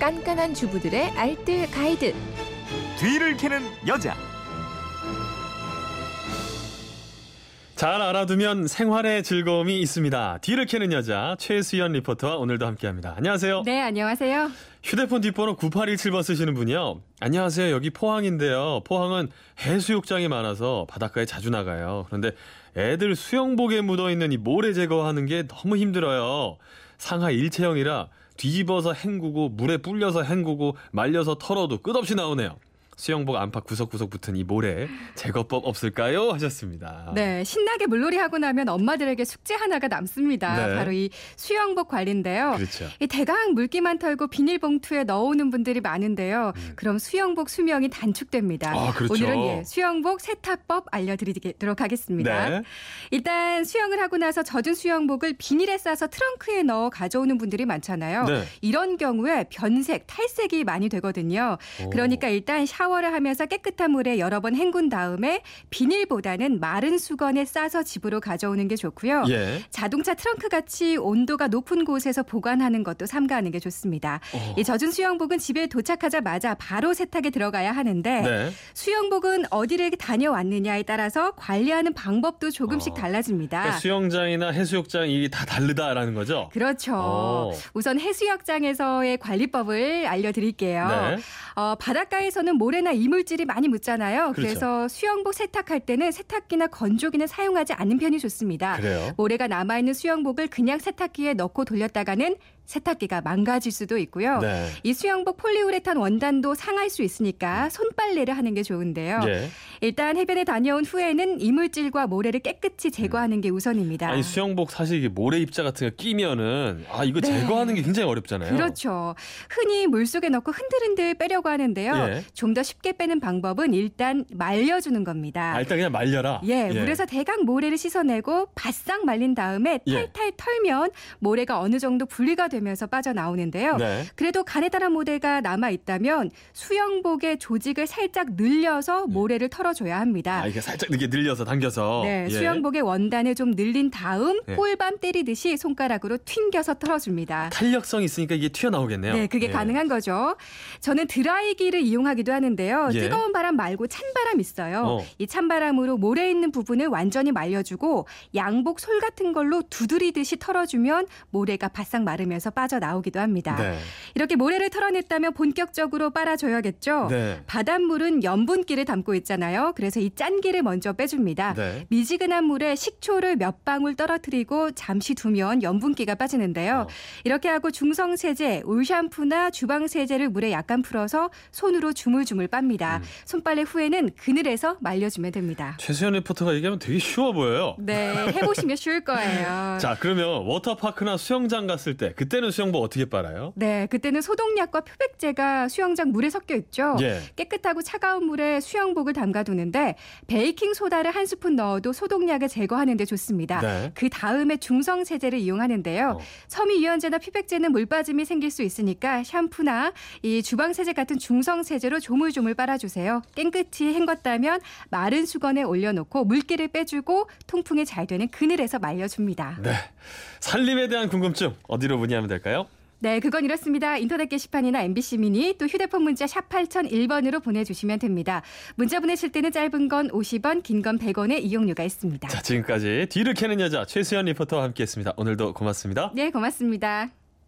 깐깐한 주부들의 알뜰 가이드. 뒤를 캐는 여자. 잘 알아두면 생활의 즐거움이 있습니다. 뒤를 캐는 여자 최수연 리포터와 오늘도 함께합니다. 안녕하세요. 네, 안녕하세요. 휴대폰 뒷번호 9817번 쓰시는 분이요. 안녕하세요. 여기 포항인데요. 포항은 해수욕장이 많아서 바닷가에 자주 나가요. 그런데 애들 수영복에 묻어있는 이 모래 제거하는 게 너무 힘들어요. 상하 일체형이라 뒤집어서 헹구고 물에 불려서 헹구고 말려서 털어도 끝없이 나오네요. 수영복 안팎 구석구석 붙은 이 모래 제거법 없을까요? 하셨습니다. 네, 신나게 물놀이 하고 나면 엄마들에게 숙제 하나가 남습니다. 네. 바로 이 수영복 관리인데요. 그렇죠. 이 대강 물기만 털고 비닐봉투에 넣어오는 분들이 많은데요. 그럼 수영복 수명이 단축됩니다. 음. 아, 그렇죠. 오늘은 예, 수영복 세탁법 알려드리도록 하겠습니다. 네. 일단 수영을 하고 나서 젖은 수영복을 비닐에 싸서 트렁크에 넣어 가져오는 분들이 많잖아요. 네. 이런 경우에 변색, 탈색이 많이 되거든요. 오. 그러니까 일단 샤워 를 하면서 깨끗한 물에 여러 번 헹군 다음에 비닐보다는 마른 수건에 싸서 집으로 가져오는 게 좋고요. 예. 자동차 트렁크 같이 온도가 높은 곳에서 보관하는 것도 삼가하는 게 좋습니다. 어. 이 젖은 수영복은 집에 도착하자마자 바로 세탁에 들어가야 하는데 네. 수영복은 어디를 다녀왔느냐에 따라서 관리하는 방법도 조금씩 어. 달라집니다. 그러니까 수영장이나 해수욕장 이게 다 다르다라는 거죠? 그렇죠. 오. 우선 해수욕장에서의 관리법을 알려드릴게요. 네. 어, 바닷가에서는 모래 나 이물질이 많이 묻잖아요. 그렇죠. 그래서 수영복 세탁할 때는 세탁기나 건조기는 사용하지 않는 편이 좋습니다. 그래요? 모래가 남아 있는 수영복을 그냥 세탁기에 넣고 돌렸다가는 세탁기가 망가질 수도 있고요. 네. 이 수영복 폴리우레탄 원단도 상할 수 있으니까 손빨래를 하는 게 좋은데요. 예. 일단 해변에 다녀온 후에는 이물질과 모래를 깨끗이 제거하는 게 우선입니다. 아니 수영복 사실 이게 모래 입자 같은 거 끼면은 아 이거 네. 제거하는 게 굉장히 어렵잖아요. 그렇죠. 흔히 물 속에 넣고 흔들흔들 빼려고 하는데요. 예. 좀더 쉽게 빼는 방법은 일단 말려주는 겁니다. 아, 일단 그냥 말려라. 예, 물에서 대강 모래를 씻어내고 바싹 말린 다음에 예. 탈탈 털면 모래가 어느 정도 분리가 되 면서 빠져나오는데요. 네. 그래도 가느다란 모래가 남아 있다면 수영복의 조직을 살짝 늘려서 모래를 털어줘야 합니다. 아 이게 살짝 이렇게 늘려서 당겨서. 네, 예. 수영복의 원단을 좀 늘린 다음 예. 꿀밤 때리듯이 손가락으로 튕겨서 털어줍니다. 탄력성 이 있으니까 이게 튀어나오겠네요. 네, 그게 예. 가능한 거죠. 저는 드라이기를 이용하기도 하는데요. 예. 뜨거운 바람 말고 찬 바람 있어요. 어. 이 찬바람으로 모래 있는 부분을 완전히 말려주고 양복 솔 같은 걸로 두드리듯이 털어주면 모래가 바싹 마르면서 빠져나오기도 합니다. 네. 이렇게 모래를 털어냈다면 본격적으로 빨아줘야겠죠. 네. 바닷물은 염분기를 담고 있잖아요. 그래서 이 짠기를 먼저 빼줍니다. 네. 미지근한 물에 식초를 몇 방울 떨어뜨리고 잠시 두면 염분기가 빠지는데요. 어. 이렇게 하고 중성 세제, 올 샴푸나 주방 세제를 물에 약간 풀어서 손으로 주물주물 빱니다. 음. 손빨래 후에는 그늘에서 말려주면 됩니다. 최수연 리포터가 얘기하면 되게 쉬워 보여요. 네, 해보시면 쉬울 거예요. 자, 그러면 워터파크나 수영장 갔을 때 그때 는 수영복 어떻게 빨아요? 네, 그때는 소독약과 표백제가 수영장 물에 섞여 있죠. 예. 깨끗하고 차가운 물에 수영복을 담가두는데 베이킹 소다를 한 스푼 넣어도 소독약을 제거하는 데 좋습니다. 네. 그 다음에 중성 세제를 이용하는데요. 어. 섬유 유연제나 피백제는 물 빠짐이 생길 수 있으니까 샴푸나 이 주방 세제 같은 중성 세제로 조물조물 빨아주세요. 깨끗이 헹궜다면 마른 수건에 올려놓고 물기를 빼주고 통풍이 잘 되는 그늘에서 말려줍니다. 네. 살림에 대한 궁금증 어디로 문의 하면 될까요? 네, 그건 이렇습니다. 인터넷 게시판이나 MBC 미니 또 휴대폰 문자 샵 8001번으로 보내주시면 됩니다. 문자 보내실 때는 짧은 건 50원, 긴 건 100원의 이용료가 있습니다. 자, 지금까지 뒤를 캐는 여자 최수연 리포터와 함께했습니다. 오늘도 고맙습니다. 네, 고맙습니다.